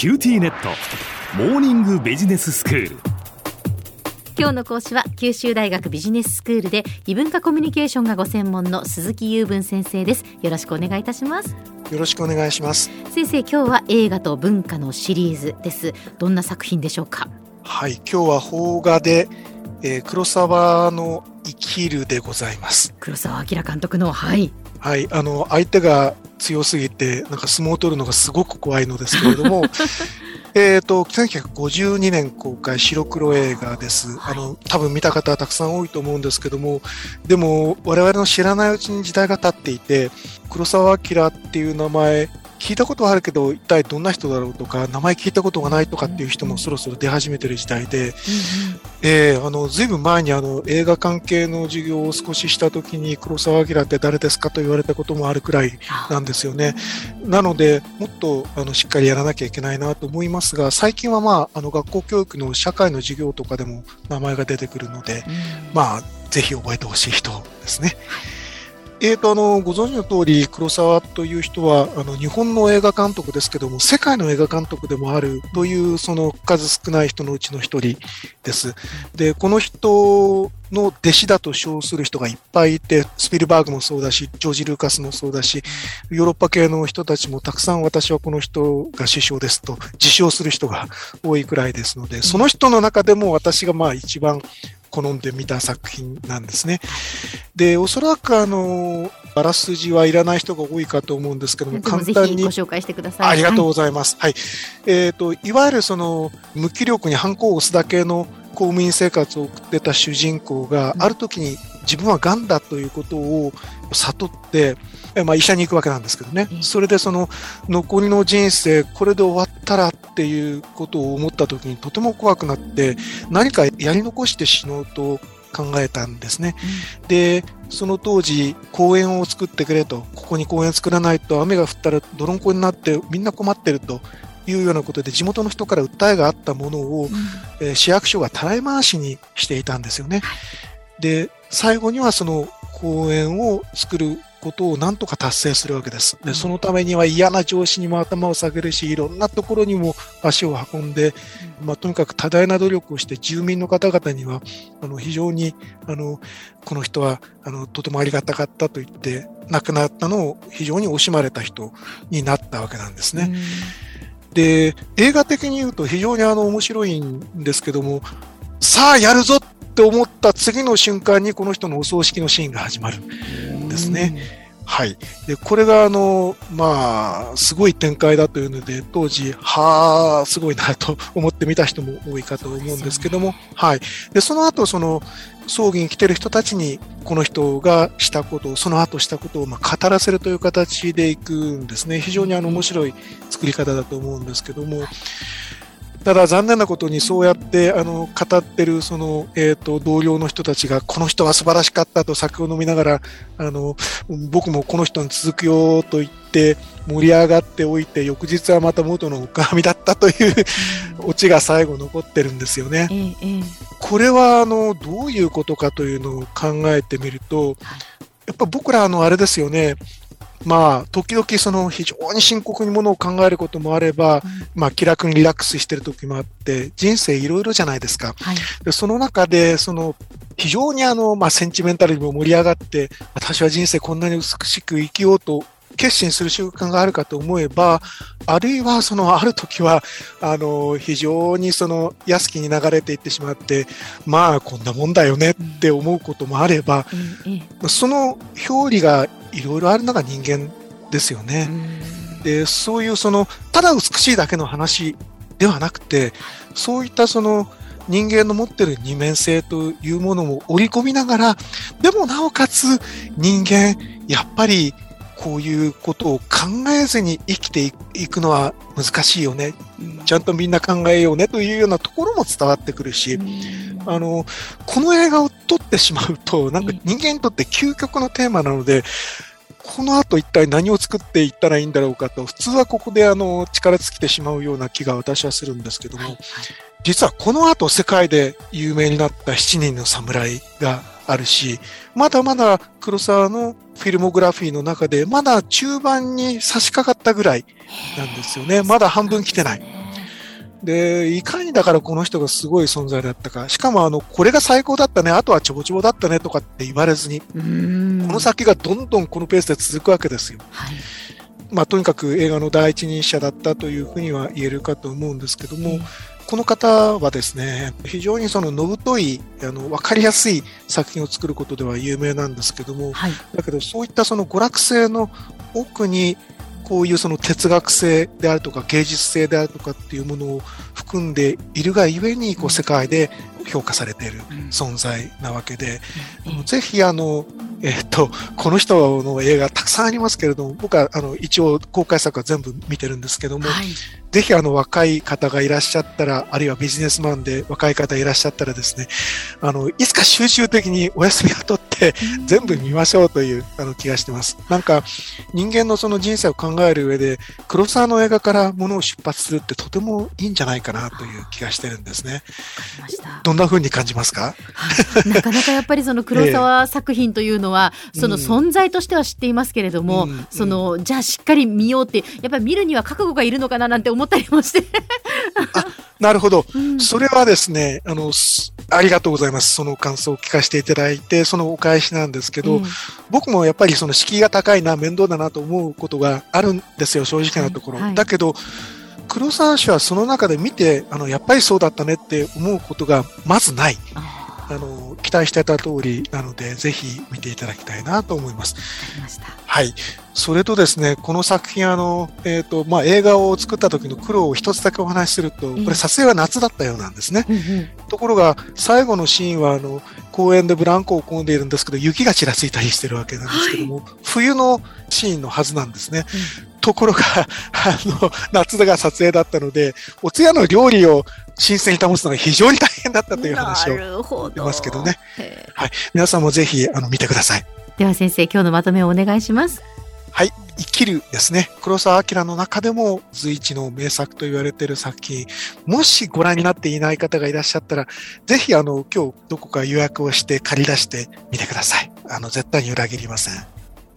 QTnet。モーニングビジネススクール。今日の講師は九州大学ビジネススクールで異文化コミュニケーションがご専門の鈴木雄文先生です。よろしくお願いいたします。よろしくお願いします。先生今日は映画と文化のシリーズです。どんな作品でしょうか？はい今日は邦画で、えー、黒沢の生きるでございます。黒沢明監督のはい。はいあの相手が強すぎてなんか相撲を取るのがすごく怖いのですけれども えっと、1952年公開白黒映画です。あの、多分見た方はたくさん多いと思うんですけども、でも我々の知らないうちに時代が経っていて、黒澤明っていう名前、聞いたことはあるけど、一体どんな人だろうとか、名前聞いたことがないとかっていう人もそろそろ出始めてる時代で、えー、あの、ずいぶん前にあの、映画関係の授業を少しした時に、黒澤明って誰ですかと言われたこともあるくらいなんですよね。なので、もっと、あの、しっかりやらなきゃいけないなと思いますが、最近はまあ、あの、学校教育の社会の授業とかでも名前が出てくるので、まあ、ぜひ覚えてほしい人ですね。えーと、あのご存知の通り黒沢という人はあの日本の映画監督ですけども世界の映画監督でもあるというその数少ない人のうちの一人です。でこの人の弟子だと称する人がいっぱいいてスピルバーグもそうだしジョージ・ルーカスもそうだしヨーロッパ系の人たちもたくさん私はこの人が師匠ですと自称する人が多いくらいですのでその人の中でも私がまあ一番好んで見た作品なんですね。で、おそらくあの、あらすじはいらない人が多いかと思うんですけども、簡単にご紹介してください。ありがとうございます。はい。はい、えっ、ー、と、いわゆるその、無気力にハンコを押すだけの公務員生活を送ってた主人公が、ある時に自分は癌だということを悟って、まあ、医者に行くわけなんですけどね、それでその残りの人生、これで終わったらっていうことを思った時にとても怖くなって、何かやり残して死のうと考えたんですね。で、その当時、公園を作ってくれと、ここに公園作らないと雨が降ったら泥んこになってみんな困ってるというようなことで地元の人から訴えがあったものを、うん、えー、市役所がたらい回しにしていたんですよね。で、最後にはその公園を作ることをなんとか達成するわけです。で、そのためには嫌な上司にも頭を下げるし、いろんなところにも足を運んで、まあ、とにかく多大な努力をして、住民の方々には、あの、非常に、あの、この人は、あの、とてもありがたかったと言って、亡くなったのを非常に惜しまれた人になったわけなんですね。で、映画的に言うと非常にあの、面白いんですけども、さあやるぞっって思った次の瞬間にこの人のお葬式のシーンが始まるんですね。はい。で、これが、あの、まあ、すごい展開だというので、当時、はあ、すごいなと思って見た人も多いかと思うんですけども、はい。で、その後、その、葬儀に来てる人たちに、この人がしたことを、その後したことを、ま、語らせるという形でいくんですね。非常にあの、面白い作り方だと思うんですけども、ただ残念なことにそうやってあの語ってるその、えーと、同僚の人たちがこの人は素晴らしかったと酒を飲みながらあの僕もこの人に続くよと言って盛り上がっておいて翌日はまた元のおかみだったというオチが最後残ってるんですよね。これはあのどういうことかというのを考えてみるとやっぱ僕らあのあれですよねまあ、時々その非常に深刻にものを考えることもあれば、うん、まあ、気楽にリラックスしてる時もあって、人生いろいろじゃないですか。はい、でその中で、その、非常にあの、まあ、センチメンタルにも盛り上がって、私は人生こんなに美しく生きようと決心する習慣があるかと思えば、あるいはそのある時は、あの、非常にその安きに流れていってしまって、まあこんなもんだよねって思うこともあれば、うん、その表裏がいろいろあるのが人間ですよね。で、そういうその、ただ美しいだけの話ではなくて、そういったその、人間の持ってる二面性というものも織り込みながら、でもなおかつ人間、やっぱりこういうことを考えずに生きていくのは難しいよね。ちゃんとみんな考えようねというようなところも伝わってくるし、あの、この映画を撮ってしまうと、なんか人間にとって究極のテーマなので、この後一体何を作っていったらいいんだろうかと、普通はここであの力尽きてしまうような気が私はするんですけども、実はこの後世界で有名になった7人の侍があるし、まだまだ黒沢のフィルモグラフィーの中で、まだ中盤に差し掛かったぐらいなんですよね。まだ半分来てない。で、いかにだからこの人がすごい存在だったか。しかもあの、これが最高だったね、あとはちょぼちょぼだったねとかって言われずに、この先がどんどんこのペースで続くわけですよ。はい。まあ、とにかく映画の第一人者だったというふうには言えるかと思うんですけども、うん、この方はですね、非常にそののぶとい、あの、わかりやすい作品を作ることでは有名なんですけども、はい、だけどそういったその娯楽性の奥に、こういうその哲学性であるとか芸術性であるとかっていうものを含んでいるがゆえにこう世界で評価されている存在なわけで、うん、ぜひあの、えっ、と、この人の映画たくさんありますけれども、僕はあの一応公開作は全部見てるんですけども、はい、ぜひあの若い方がいらっしゃったら、あるいはビジネスマンで若い方いらっしゃったらですね、あの、いつか集中的にお休みを取って全部見ましょうというあの気がしてます。なんか人間のその人生を考える上で、黒沢の映画からものを出発するってとてもいいんじゃないかなという気がしてるんですね。どんな風に感じますか、はい、なかなかやっぱりその 黒沢作品というのは、えー、その存在としては知っていますけれども、うん、そのじゃあしっかり見ようってやっぱり見るには覚悟がいるのかななんて思ったりもしてなるほど、うん、それはですねあのありがとうございます。その感想を聞かせていただいて、そのお返しなんですけど、うん、僕もやっぱりその敷居が高いな、面倒だなと思うことがあるんですよ、正直なところ。はいはい、だけど、黒沢氏はその中で見て、あの、やっぱりそうだったねって思うことがまずない。あの、期待してた通りなので、ぜひ見ていただきたいなと思います。はい。それとですね、この作品、あの、えっ、ー、と、まあ、映画を作った時の苦労を一つだけお話しすると、これ撮影は夏だったようなんですね。うんうん、ところが、最後のシーンは、あの、公園でブランコを込んでいるんですけど、雪がちらついたりしてるわけなんですけども、はい、冬のシーンのはずなんですね。うんところが、あの、夏が撮影だったので、お通夜の料理を新鮮に保つのが非常に大変だったという話を出ますけどね。はい。皆さんもぜひ、あの、見てください。では先生、今日のまとめをお願いします。はい。生きるですね。黒澤明の中でも随一の名作と言われている作品。もしご覧になっていない方がいらっしゃったら、ぜひあの、今日どこか予約をして借り出してみてください。あの、絶対に裏切りません。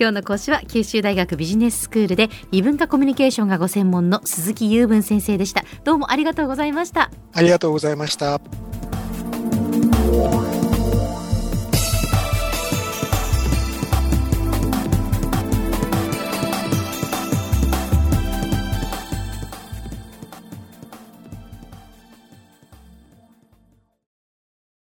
今日の講師は九州大学ビジネススクールで異文化コミュニケーションがご専門の鈴木雄文先生でしたどうもありがとうございましたありがとうございました